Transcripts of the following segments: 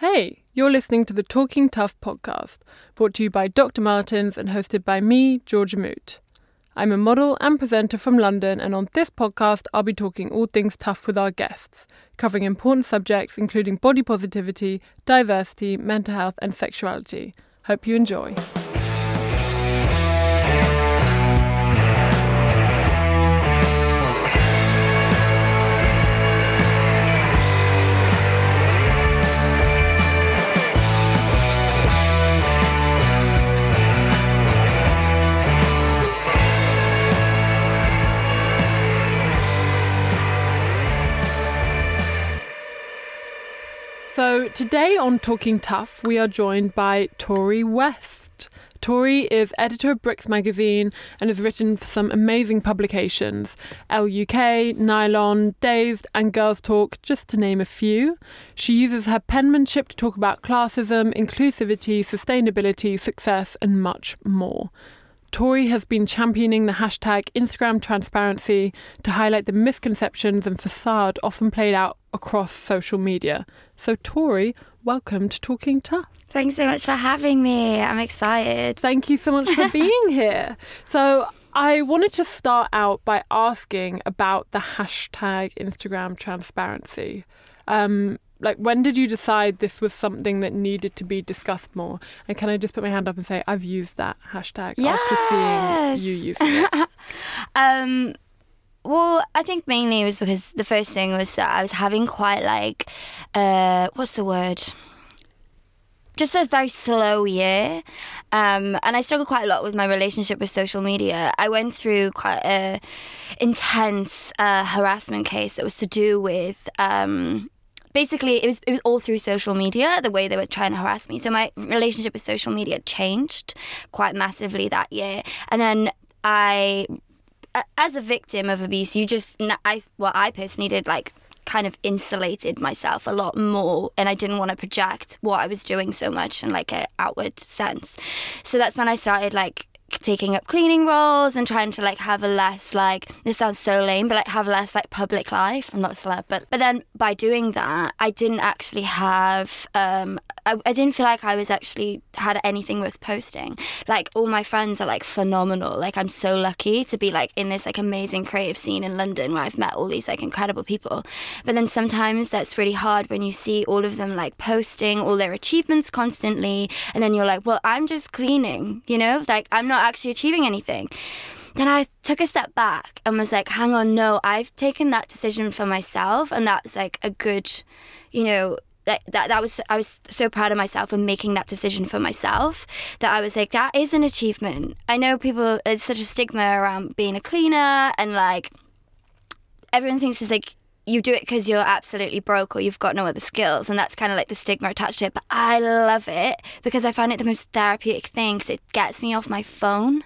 Hey, you're listening to the Talking Tough podcast, brought to you by Dr. Martens and hosted by me, Georgia Moot. I'm a model and presenter from London, and on this podcast, I'll be talking all things tough with our guests, covering important subjects including body positivity, diversity, mental health, and sexuality. Hope you enjoy. So, today on Talking Tough, we are joined by Tori West. Tori is editor of Bricks magazine and has written for some amazing publications LUK, Nylon, Dazed, and Girls Talk, just to name a few. She uses her penmanship to talk about classism, inclusivity, sustainability, success, and much more. Tori has been championing the hashtag Instagram transparency to highlight the misconceptions and facade often played out across social media. So, Tori, welcome to Talking Tough. Thanks so much for having me. I'm excited. Thank you so much for being here. So, I wanted to start out by asking about the hashtag Instagram transparency. Um, like when did you decide this was something that needed to be discussed more and can i just put my hand up and say i've used that hashtag yes. after seeing you use it um well i think mainly it was because the first thing was that i was having quite like uh what's the word just a very slow year. Um, and I struggled quite a lot with my relationship with social media. I went through quite a intense uh, harassment case that was to do with um, basically it was it was all through social media the way they were trying to harass me so my relationship with social media changed quite massively that year and then i as a victim of abuse you just i well i personally did like kind of insulated myself a lot more and I didn't want to project what I was doing so much in like an outward sense. So that's when I started like taking up cleaning roles and trying to like have a less like this sounds so lame but like have less like public life. I'm not a celeb but but then by doing that i didn't actually have um I, I didn't feel like i was actually had anything worth posting like all my friends are like phenomenal like i'm so lucky to be like in this like amazing creative scene in london where i've met all these like incredible people but then sometimes that's really hard when you see all of them like posting all their achievements constantly and then you're like well i'm just cleaning you know like i'm not not actually achieving anything. Then I took a step back and was like, hang on, no, I've taken that decision for myself. And that's like a good, you know, that, that that was I was so proud of myself for making that decision for myself that I was like that is an achievement. I know people it's such a stigma around being a cleaner and like everyone thinks it's like you do it because you're absolutely broke or you've got no other skills and that's kind of like the stigma attached to it but i love it because i find it the most therapeutic thing because it gets me off my phone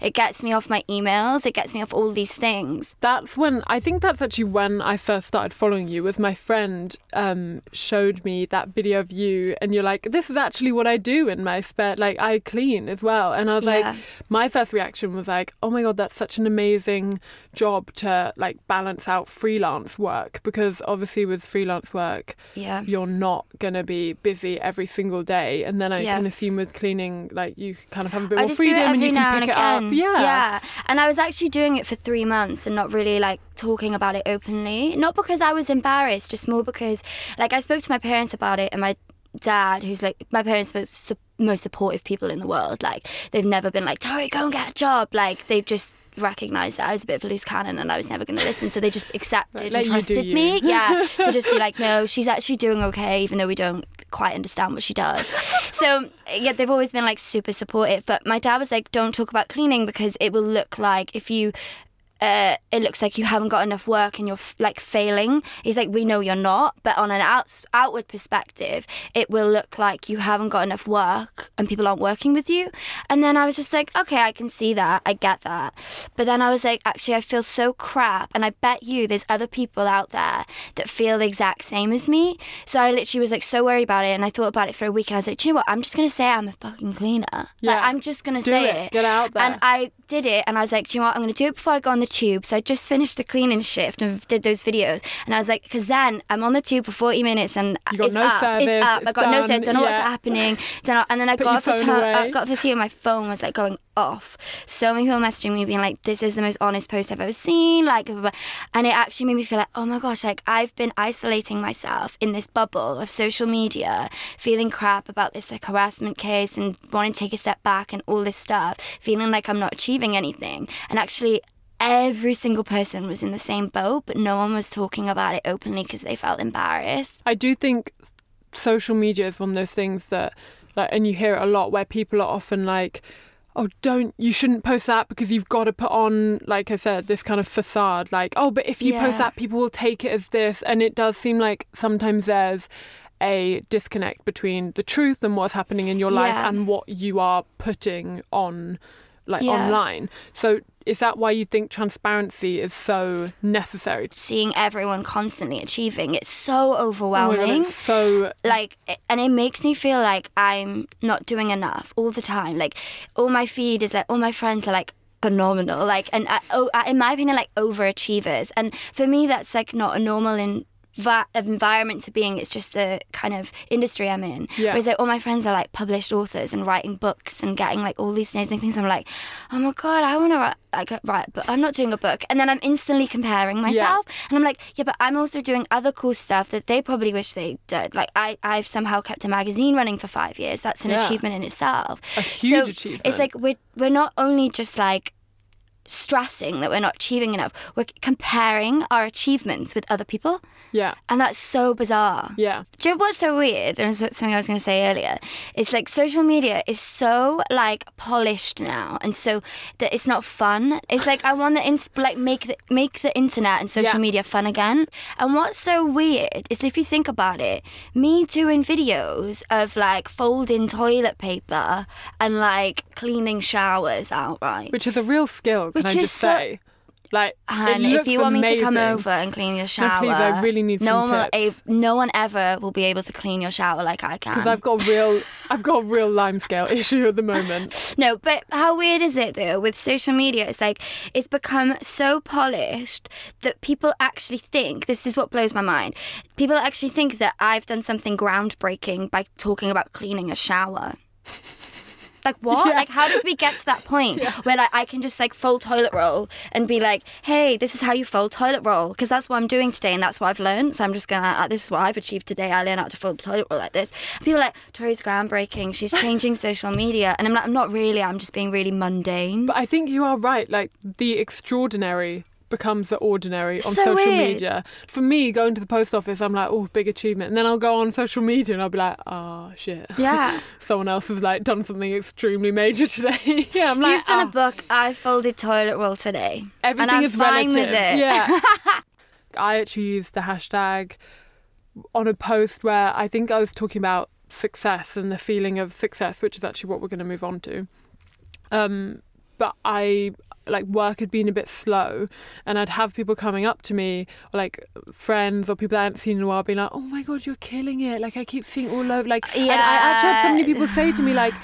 it gets me off my emails. It gets me off all these things. That's when I think that's actually when I first started following you. Was my friend um, showed me that video of you, and you're like, "This is actually what I do in my spare. Like I clean as well." And I was yeah. like, my first reaction was like, "Oh my god, that's such an amazing job to like balance out freelance work because obviously with freelance work, yeah, you're not gonna be busy every single day." And then I yeah. can assume with cleaning, like you kind of have a bit more freedom and you can pick it up up. Yeah. Yeah. And I was actually doing it for three months and not really like talking about it openly. Not because I was embarrassed, just more because like I spoke to my parents about it and my dad, who's like my parents were su- most supportive people in the world. Like they've never been like, Tori, go and get a job. Like they've just recognized that I was a bit of a loose cannon and I was never going to listen. So they just accepted and trusted me. Yeah. to just be like, no, she's actually doing okay, even though we don't quite understand what she does. so yeah, they've always been like super supportive. But my dad was like, don't talk about cleaning because it will look like if you uh, it looks like you haven't got enough work and you're like failing. He's like, we know you're not, but on an out- outward perspective, it will look like you haven't got enough work and people aren't working with you. And then I was just like, okay, I can see that, I get that. But then I was like, actually, I feel so crap, and I bet you there's other people out there that feel the exact same as me. So I literally was like so worried about it, and I thought about it for a week, and I was like, you know what? I'm just gonna say I'm a fucking cleaner. Yeah. Like, I'm just gonna Do say it. it. Get out there. And I did it and I was like, do you know what? I'm going to do it before I go on the tube. So I just finished a cleaning shift and did those videos. And I was like, because then I'm on the tube for 40 minutes and it's no up. service, it's up. I it's got no done, service. Don't know what's happening. Don't know. And then I Put got off the tu- uh, I got off the tube and my phone was like going off. So many people messaging me being like, this is the most honest post I've ever seen. Like, blah, blah. and it actually made me feel like, oh my gosh, like I've been isolating myself in this bubble of social media, feeling crap about this like harassment case and wanting to take a step back and all this stuff, feeling like I'm not achieving anything. And actually, every single person was in the same boat, but no one was talking about it openly because they felt embarrassed. I do think social media is one of those things that, like, and you hear it a lot where people are often like, oh, don't, you shouldn't post that because you've got to put on, like I said, this kind of facade. Like, oh, but if you Yeah. post that, people will take it as this. And it does seem like sometimes there's a disconnect between the truth and what's happening in your life Yeah. and what you are putting on, like, Yeah. online. So, is that why you think transparency is so necessary? Seeing everyone constantly achieving, it's so Oh God, overwhelming. it's so like and it makes me feel like i'm not doing enough all the time like all my feed is like all my friends are like phenomenal like and I, oh, I- in my opinion like overachievers and for me that's like not a normal in va- environment to being it's just the kind of industry i'm in Yeah. whereas like all my friends are like published authors and writing books and getting like all these amazing things i'm like oh my god i want to write like uh, write but i'm not doing a book and then i'm instantly comparing myself and I'm like, yeah, but I'm also doing other cool stuff that they probably wish they did. Like I, I've somehow kept a magazine running for five years. That's an Yeah. achievement in itself. A huge so achievement. It's like we're we're not only just like stressing that we're not achieving enough. We're comparing our achievements with other people, yeah, and that's so bizarre. yeah. Do you know what's so weird? And something I was going to say earlier. It's like social media is so like polished now, and so that it's not fun. It's like I want the ins- like make the make the internet and social Yeah. media fun again. And what's so weird is if you think about it, me doing videos of like folding toilet paper and like cleaning showers outright. which is a real skill. Can Which I is just so- say? Like, And if you want me to come over and clean your No, shower, please, I really need no one will tips. a- no one ever will be able to clean your shower like I can. because I've got a real, I've got a real lime scale issue at the moment. No, but how weird is it though with social media? It's like it's become so polished that people actually think this is what blows my mind. People actually think that I've done something groundbreaking by talking about cleaning a shower. Like what? Yeah. Like how did we get to that point where like I can just like fold toilet roll and be like, "Hey, this is how you fold toilet roll," because that's what I'm doing today and that's what I've learned. So I'm just gonna, uh, this is what I've achieved today. I learned how to fold toilet roll like this. People are like, "Tori's groundbreaking. She's changing social media," and I'm like, "I'm not really. I'm just being really mundane." But I think you are right. Like the extraordinary becomes the ordinary on So social weird. media. For me, going to the post office, I'm like, oh, big achievement, and then I'll go on social media and I'll be like, oh shit. Yeah. Someone else has like done something extremely major today. yeah, I'm like, You've done "Ah." a book. I folded toilet roll today. Everything and I'm is fine relative. with it. Yeah. I actually used the hashtag on a post where I think I was talking about success and the feeling of success, which is actually what we're going to move on to. Um, but I like work had been a bit slow, and I'd have people coming up to me, like friends or people I hadn't seen in a while, being like, "Oh my god, you're killing it!" Like I keep seeing all over, like, and I actually had so many people say to me like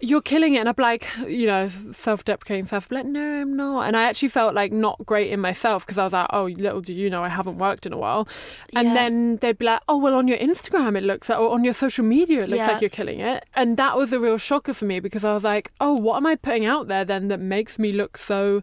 you're killing it and i'm like you know self-deprecating self like no i'm not and i actually felt like not great in myself because i was like oh little do you know i haven't worked in a while and Yeah. then they'd be like oh well on your instagram it looks like or on your social media it looks Yeah. like you're killing it and that was a real shocker for me because i was like oh what am i putting out there then that makes me look so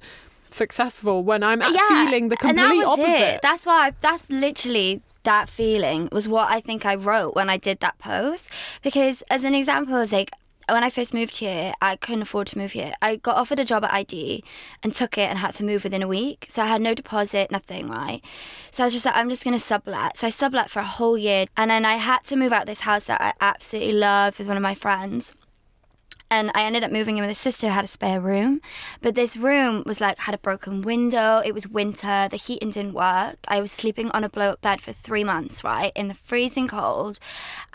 successful when i'm uh, feeling the and that complete was opposite It. That's why. I, that's literally that feeling was what I think I wrote when I did that post. Because as an example, it's like when I first moved here, I couldn't afford to move here. I got offered a job at ID and took it and had to move within a week. So I had no deposit, nothing, right? So I was just like, I'm just going to sublet. So I sublet for a whole year. And then I had to move out this house that I absolutely love with one of my friends and I ended up moving in with a sister who had a spare room. But this room was like had a broken window. It was winter. The heating didn't work. I was sleeping on a blow up bed for three months, right, in the freezing cold.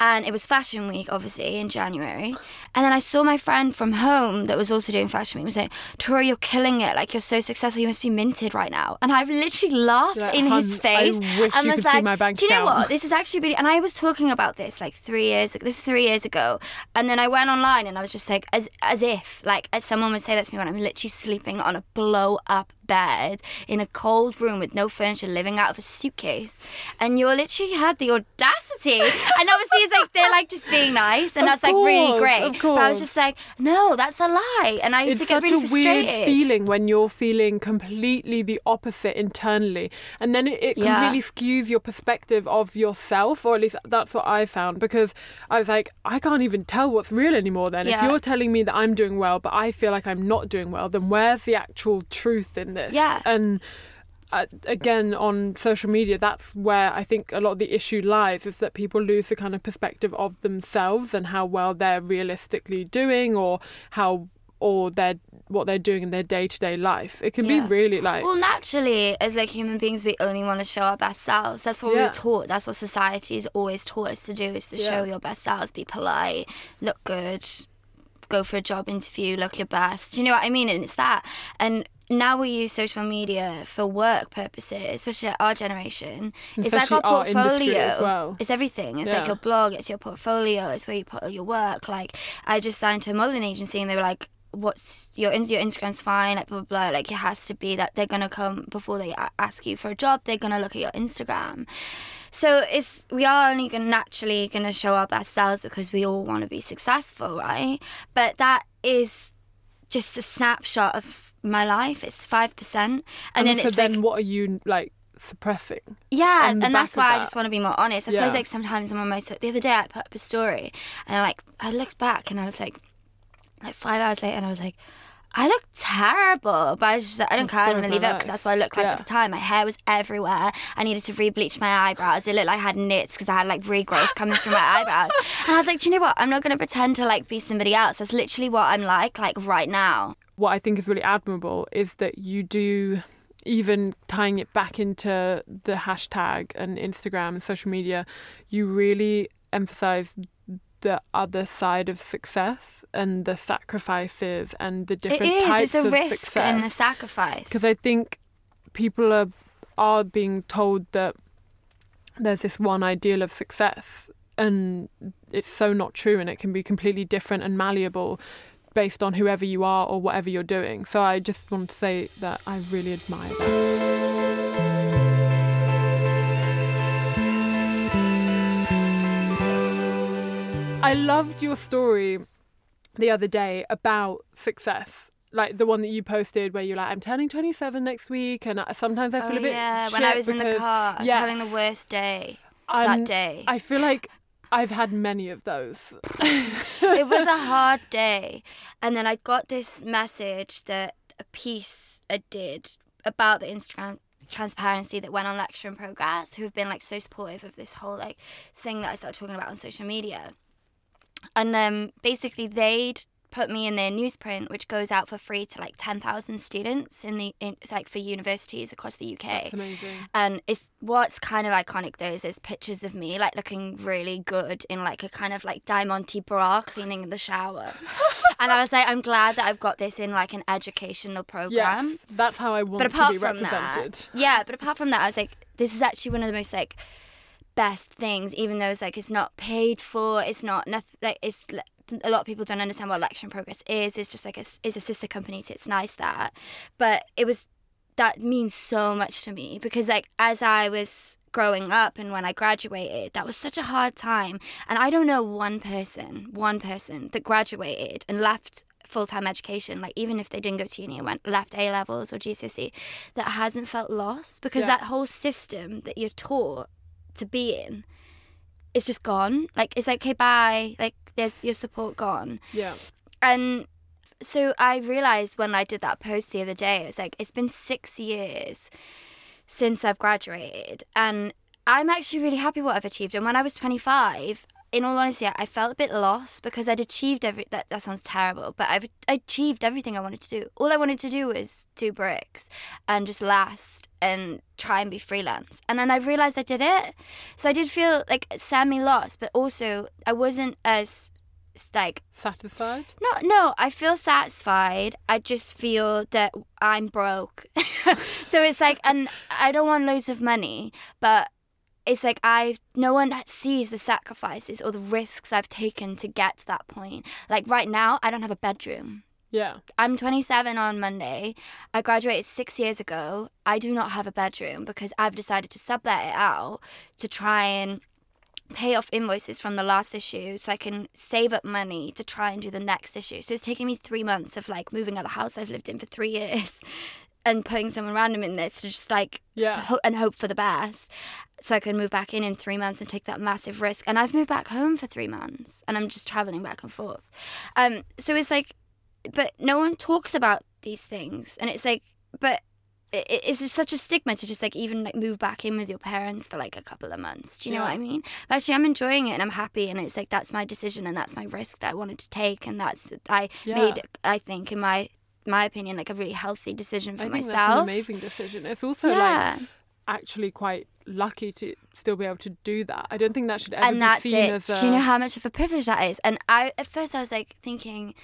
And it was fashion week, obviously, in January. And then I saw my friend from home that was also doing fashion week and was like, Tora, you're killing it. Like, you're so successful. You must be minted right now. And I've literally laughed like, in his "Hun, I face. wish and you was could see like, my bank Do you know account." what? This is actually really. And I was talking about this like three years ago. This was three years ago. And then I went online and I was just like, as as if like as someone would say that to me when I'm literally sleeping on a blow up bed in a cold room with no furniture, living out of a suitcase, and you're literally had the audacity. and obviously, it's like they're like just being nice, and Of that's like really great. But I was just like, no, that's a lie, and I used it's to get really frustrated. It's such a weird feeling when you're feeling completely the opposite internally and then it, it Yeah. completely skews your perspective of yourself or at least that's what i found because i was like i can't even tell what's real anymore then if you're telling me that i'm doing well but i feel like i'm not doing well then where's the actual truth in this Yeah. and uh, again on social media that's where i think a lot of the issue lies is that people lose the kind of perspective of themselves and how well they're realistically doing or how or their what they're doing in their day-to-day life it can Yeah. be really like Well, naturally, as like human beings, we only want to show our best selves. That's what we Yeah. were taught. That's what society society's always taught us to do: is to show your best selves, be polite, look good, go for a job interview, look your best. Do you know what I mean? And it's that. And now we use social media for work purposes, especially our generation. It's like our our portfolio. as well. It's everything. It's Yeah. like your blog. It's your portfolio. It's where you put all your work. Like I just signed to a modeling agency, and they were like, "What's your your Instagram's fine." Like blah blah blah. Like it has to be that they're gonna come before they ask you for a job. They're gonna look at your Instagram. So it's we are only gonna naturally gonna show our best selves because we all want to be successful, right? But that is just a snapshot of my life. It's five percent, and, and, then so it's then like what are you like suppressing yeah, and that's why I just want to be more honest. I suppose Yeah. like sometimes I'm on my the other day I put up a story and I like I looked back and I was like like five hours later and I was like I look terrible, but I was just like, I don't care. I'm gonna leave it because that's what I looked like Yeah. at the time. My hair was everywhere. I needed to re-bleach my eyebrows. It looked like I had nits because I had like regrowth coming through my eyebrows. And I was like, do you know what? I'm not gonna pretend to like be somebody else. That's literally what I'm like, like right now. What I think is really admirable is that you do even tying it back into the hashtag and Instagram and social media, you really emphasize the other side of success and the sacrifices and the It different is. types It's a of risk success. and a sacrifice. because I think people are are being told that there's this one ideal of success and it's so not true and it can be completely different and malleable based on whoever you are or whatever you're doing. So I just want to say that I really admire that. I loved your story the other day about success. Like the one that you posted where you're like, I'm turning 27 next week, and I- sometimes I feel oh, a bit. yeah, when I was in the car, I was Yes. having the worst day And that day. I feel like I've had many of those. it was a hard day. And then I got this message that a piece I did about the Instagram transparency that went on Lecture in Progress, who have been like so supportive of this whole like thing that I started talking about on social media. And um, basically, they'd put me in their newsprint, which goes out for free to like ten thousand students in the in, like for universities across the UK. That's amazing. And it's what's kind of iconic though is there's pictures of me like looking really good in like a kind of like diamante bra cleaning in the shower. and I was like, I'm glad that I've got this in like an educational program. Yes, that's how I want But to apart be from represented. that, yeah. But apart from that, I was like, this is actually one of the most like best things, even though it's like it's not paid for. It's not nothing. Like it's a lot of people don't understand what Lecture in Progress is. It's just like a, it's a sister company to It's Nice That, but it was that means so much to me because like as I was growing up and when I graduated, that was such a hard time. And I don't know one person, one person that graduated and left full time education, like even if they didn't go to uni and went left A levels or GCSE, that hasn't felt lost because Yeah. that whole system that you're taught to be in is just gone. Like it's like, okay, bye. Like there's your support gone. Yeah. And so I realized when I did that post the other day, it's like it's been six years since I've graduated, and I'm actually really happy what I've achieved. And when I was 25, in all honesty, I felt a bit lost because I'd achieved every. That that sounds terrible, but I've achieved everything I wanted to do. All I wanted to do was do bricks and just last and try and be freelance. And then I realized I did it. So I did feel like semi lost, but also I wasn't as like Satisfied? no, no, I feel satisfied. I just feel that I'm broke. so it's like, and I don't want loads of money, but it's like I no one sees the sacrifices or the risks I've taken to get to that point. Like right now, I don't have a bedroom. Yeah. I'm 27 on Monday. I graduated six years ago. I do not have a bedroom because I've decided to sublet it out to try and pay off invoices from the last issue so I can save up money to try and do the next issue. So it's taking me three months of like moving out of the house I've lived in for three years and putting someone random in there to just like Yeah. ho- and hope for the best. So I can move back in in three months and take that massive risk. And I've moved back home for three months and I'm just traveling back and forth. Um, so it's like, but no one talks about these things. And it's like, but it's such a stigma to just like even like move back in with your parents for like a couple of months. Do you know what I mean? But actually, I'm enjoying it and I'm happy. And it's like, that's my decision and that's my risk that I wanted to take. And that's, that I Yeah. made, I think, in my, my opinion, like a really healthy decision for I myself. amazing decision. It's also like yeah. actually quite lucky to still be able to do that. I don't think that should ever and be that's seen it. as a Do you know how much of a privilege that is? And I, at first, I was like thinking,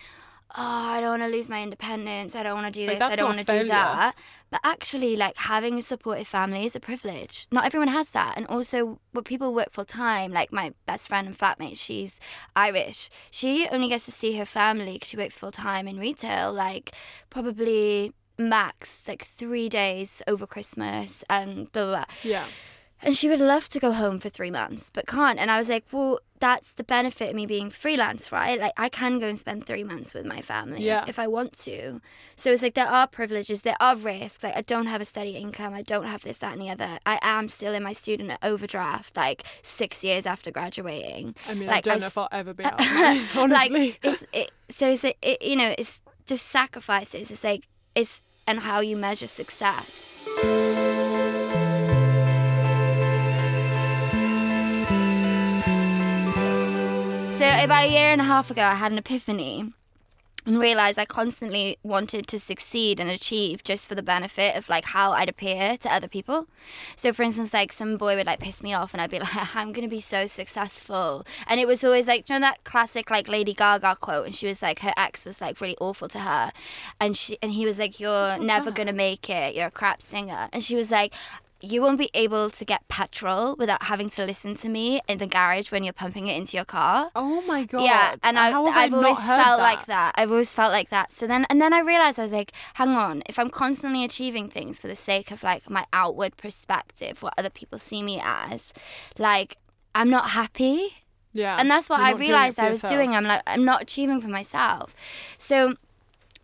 oh, I don't want to lose my independence. I don't want to do Like, this. I don't want to do that. But actually, like having a supportive family is a privilege. Not everyone has that. And also, when people work full time, like my best friend and flatmate, she's Irish. She only gets to see her family because she works full time in retail. Like probably max like three days over Christmas and blah blah blah. Yeah. And she would love to go home for three months, but can't. And I was like, well, that's the benefit of me being freelance, right? Like, I can go and spend three months with my family Yeah. if I want to. So it's like there are privileges, there are risks. Like, I don't have a steady income, I don't have this, that, and the other. I am still in my student overdraft, like six years after graduating. I mean, Like, I I don't know s- if I'll ever be out honestly. like, it's, it, so it's, it, you know, it's just sacrifices. It's like, it's, and how you measure success. About a mm. year and a half ago, I had an epiphany and realized I constantly wanted to succeed and achieve just for the benefit of like how I'd appear to other people. So for instance, like some boy would like piss me off and I'd be like, I'm gonna be so successful. And it was always like, do you know that classic like Lady Gaga quote? And she was like, her ex was like really awful to her. And she and he was like, You're never gonna make it, you're a crap singer. And she was like, you won't be able to get petrol without having to listen to me in the garage when you're pumping it into your car. oh my god. Yeah, and I, have always felt that? like that. I've always felt like that. So then, and then I realized I was like, hang on, if I'm constantly achieving things for the sake of like my outward perspective, what other people see me as, like I'm not happy. Yeah. And that's what I not doing it realized I was yourself. doing. I'm like, I'm not achieving for myself. So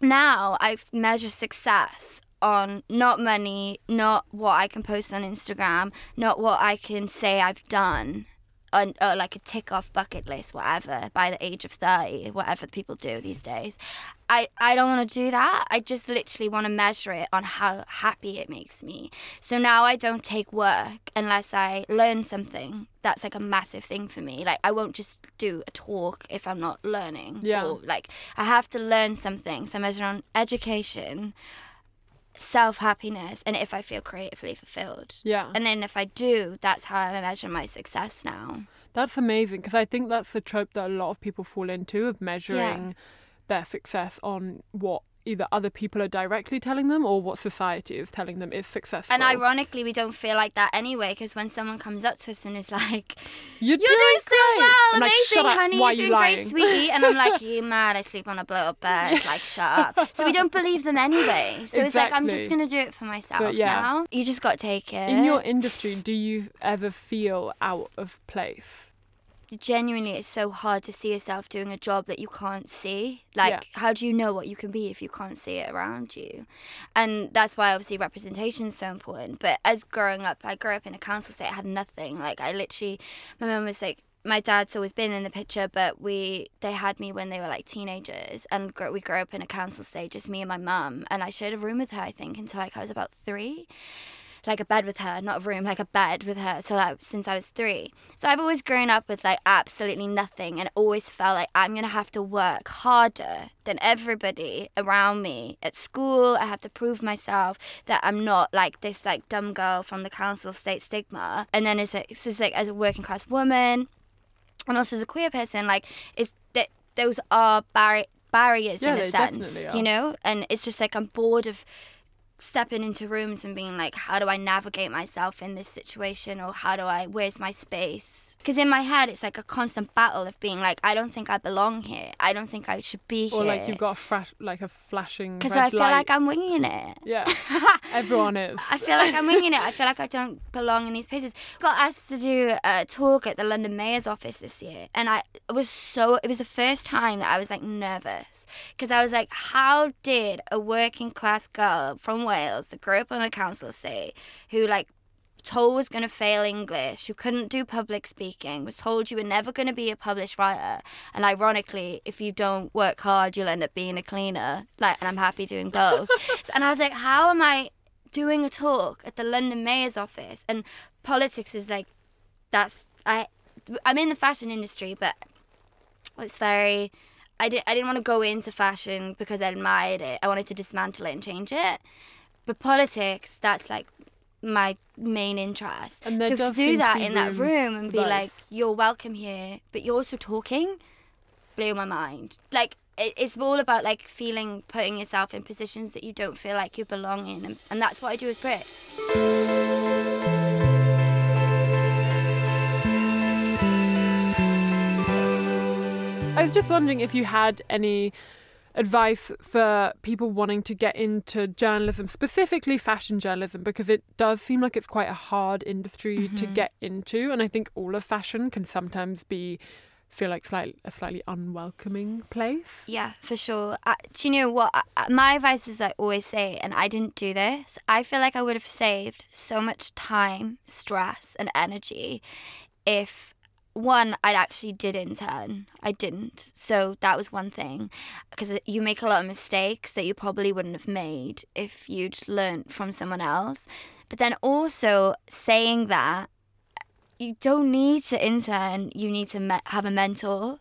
now I measure success on not money, not what I can post on Instagram, not what I can say I've done, on, or like a tick off bucket list, whatever, by the age of 30, whatever people do these days. I, I don't want to do that. I just literally want to measure it on how happy it makes me. So now I don't take work unless I learn something. That's like a massive thing for me. Like I won't just do a talk if I'm not learning. Yeah. Or like I have to learn something. So I measure on education, self happiness, and if I feel creatively fulfilled. Yeah. And then if I do, that's how I measure my success now. That's amazing because I think that's the trope that a lot of people fall into of measuring their success on what either other people are directly telling them or what society is telling them is successful. And ironically, we don't feel like that anyway, because when someone comes up to us and is like, You're, "You're doing so great." well, I'm like, amazing, "Shut up, honey, you're are you doing great, sweetie," and I'm like, "You mad? I sleep on a blow up bed. Like, shut up." So we don't believe them anyway. So it's like I'm just gonna do it for myself yeah. now. You just got to take it. In your industry, do you ever feel out of place? Genuinely it's so hard to see yourself doing a job that you can't see. Like Yeah. how do you know what you can be if you can't see it around you? And that's why obviously representation is so important. But as growing up i grew up in a council estate i had nothing. Like i literally my mum was like my dad's always been in the picture, but we they had me when they were like teenagers, and gr- we grew up in a council estate, just me and my mum, and I shared a room with her, I think, until like I was about three like a bed with her, not a room, like a bed with her. So like since I was three. So I've always grown up with like absolutely nothing and always felt like I'm gonna have to work harder than everybody around me. At school, I have to prove myself that I'm not like this like dumb girl from the council state stigma. And then as a, it's just like as a working class woman and also as a queer person, like it's that those are barri- barriers Yeah, in a sense, you know? And it's just like I'm bored of stepping into rooms and being like, how do I navigate myself in this situation or how do I, where's my space? Because in my head, it's like a constant battle of being like, I don't think I belong here. I don't think I should be Or here. Or like you've got a flash, like a flashing. Because I feel light. like I'm winging it. Yeah, everyone is. I feel like I'm winging it. I feel like I don't belong in these places. Got asked to do a talk at the London Mayor's office this year, and I was so. It was the first time that I was like nervous because I was like, how did a working class girl from Wales that grew up on a council estate who like told was going to fail English, who couldn't do public speaking, was told you were never going to be a published writer, and ironically, if you don't work hard, you'll end up being a cleaner. Like, and I'm happy doing both. So- and I was like, how am I doing a talk at the London Mayor's office? And politics is like, that's I. I'm in the fashion industry, but it's very. I, did, I didn't want to go into fashion because I admired it. I wanted to dismantle it and change it. But politics, that's like my main interest. And so to do that in that room room and be both. like, you're welcome here, but you're also talking, blew my mind. Like, it's all about like feeling, putting yourself in positions that you don't feel like you belong in. And, and that's what I do with Brit. I was just wondering if you had any advice for people wanting to get into journalism, specifically fashion journalism, because it does seem like it's quite a hard industry to Mm-hmm. get into, and I think all of fashion can sometimes be feel like slightly a slightly unwelcoming place. Yeah, for sure. Uh, do you know what? Uh, my advice is I always say, and I didn't do this, I feel like I would have saved so much time, stress, and energy if one, I actually did intern. I didn't. So that was one thing. Because you make a lot of mistakes that you probably wouldn't have made if you'd learnt from someone else. But then also saying that, you don't need to intern, you need to me- have a mentor.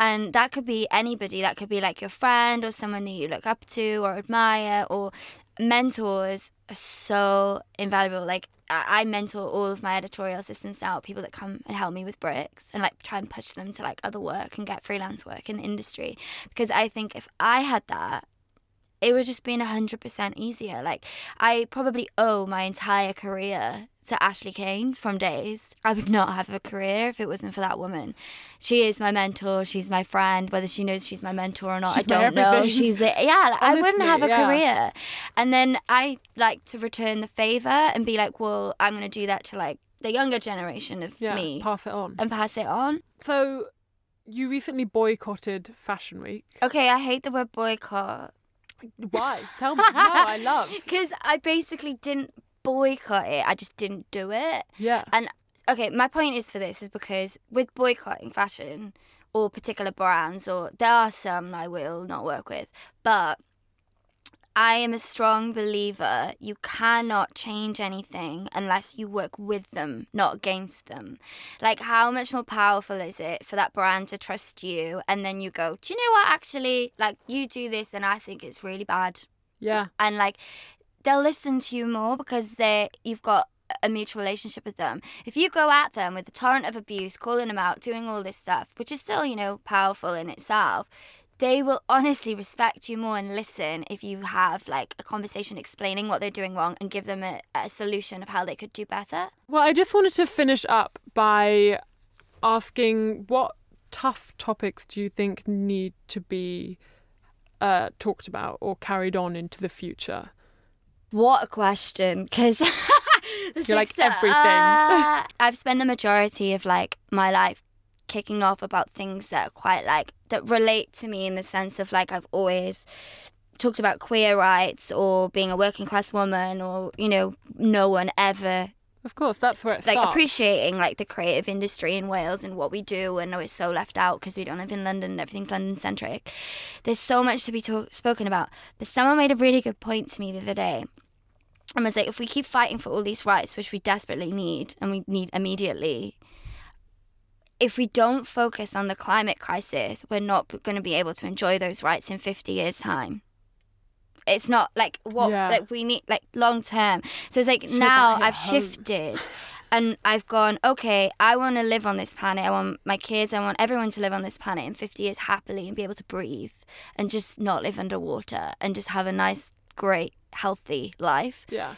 And that could be anybody. That could be like your friend or someone that you look up to or admire. Or mentors are so invaluable. Like I mentor all of my editorial assistants now, people that come and help me with bricks, and like try and push them to like other work and get freelance work in the industry. Because I think if I had that, it would just been hundred percent easier. Like I probably owe my entire career to Ashleigh Kane from Dazed. I would not have a career if it wasn't for that woman. She is my mentor. She's my friend. Whether she knows she's my mentor or not, She's I don't know. She's a, yeah. I wouldn't have a yeah. career. And then I like to return the favor and be like, well, I'm going to do that to like the younger generation of Yeah, me pass it on. and pass it on. So, you recently boycotted Fashion Week. Okay, I hate the word boycott. Why? Tell me. No, I love. Because I basically didn't boycott it. I just didn't do it. Yeah. And okay, my point is for this is because with boycotting fashion or particular brands, or there are some I will not work with, but I am a strong believer you cannot change anything unless you work with them, not against them. Like, how much more powerful is it for that brand to trust you and then you go, Do you know what? Actually, like, you do this and I think it's really bad Yeah. and like they'll listen to you more because they you've got a mutual relationship with them. If you go at them with a torrent of abuse, calling them out, doing all this stuff, which is still, you know, powerful in itself, they will honestly respect you more and listen if you have like a conversation explaining what they're doing wrong and give them a, a solution of how they could do better. Well, I just wanted to finish up by asking what tough topics do you think need to be uh, talked about or carried on into the future? What a question, because You're like everything. I've spent the majority of like my life kicking off about things that are quite like that relate to me in the sense of like I've always talked about queer rights or being a working class woman or you know no one ever Of course, that's where it like starts. appreciating like the creative industry in Wales and what we do and we're so left out because we don't live in London and everything's London centric. There's so much to be talk- spoken about. But someone made a really good point to me the other day and was like, if we keep fighting for all these rights, which we desperately need and we need immediately, if we don't focus on the climate crisis, we're not going to be able to enjoy those rights in 50 years' time. It's not like what Yeah. like we need like long term. So it's like Shit, now I've home. shifted and I've gone, okay, I want to live on this planet. I want my kids, I want everyone to live on this planet in 50 years happily and be able to breathe and just not live underwater and just have a nice, great, healthy life Yeah.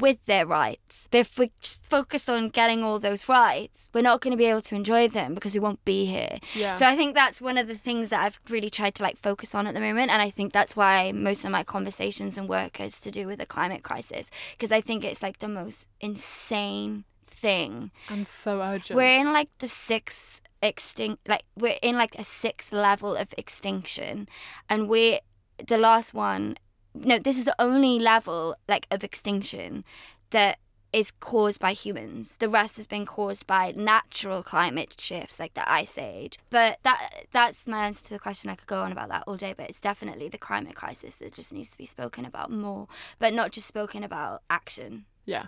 With their rights. But if we just focus on getting all those rights, we're not going to be able to enjoy them because we won't be here. Yeah. So I think that's one of the things that I've really tried to like focus on at the moment, and I think that's why most of my conversations and work is to do with the climate crisis because I think it's like the most insane thing. and so urgent. We're in like the sixth extinct, like we're in like a sixth level of extinction, and we're the last one. No, this is the only level like of extinction that is caused by humans. The rest has been caused by natural climate shifts like the ice age. But that that's my answer to the question. I could go on about that all day, but it's definitely the climate crisis that just needs to be spoken about more, but not just spoken about action. yeah.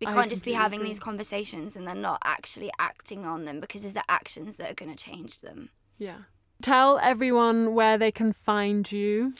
We can't just be having agree. these conversations and then not actually acting on them because it's the actions that are going to change them. Yeah. Tell everyone where they can find you.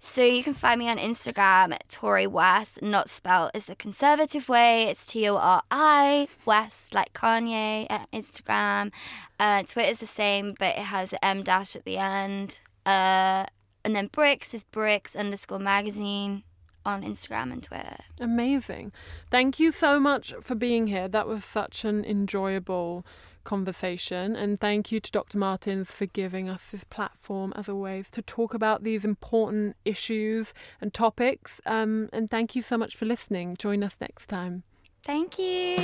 So you can find me on Instagram Tori West, not spelled as the conservative way. It's T O R I West, like Kanye at Instagram. Uh, Twitter's the same, but it has M dash at the end. Uh, and then Bricks is Bricks underscore magazine on Instagram and Twitter. Amazing. Thank you so much for being here. That was such an enjoyable conversation. And thank you to Dr. Martens for giving us this platform, as always, to talk about these important issues and topics. Um, and thank you so much for listening. Join us next time. Thank you.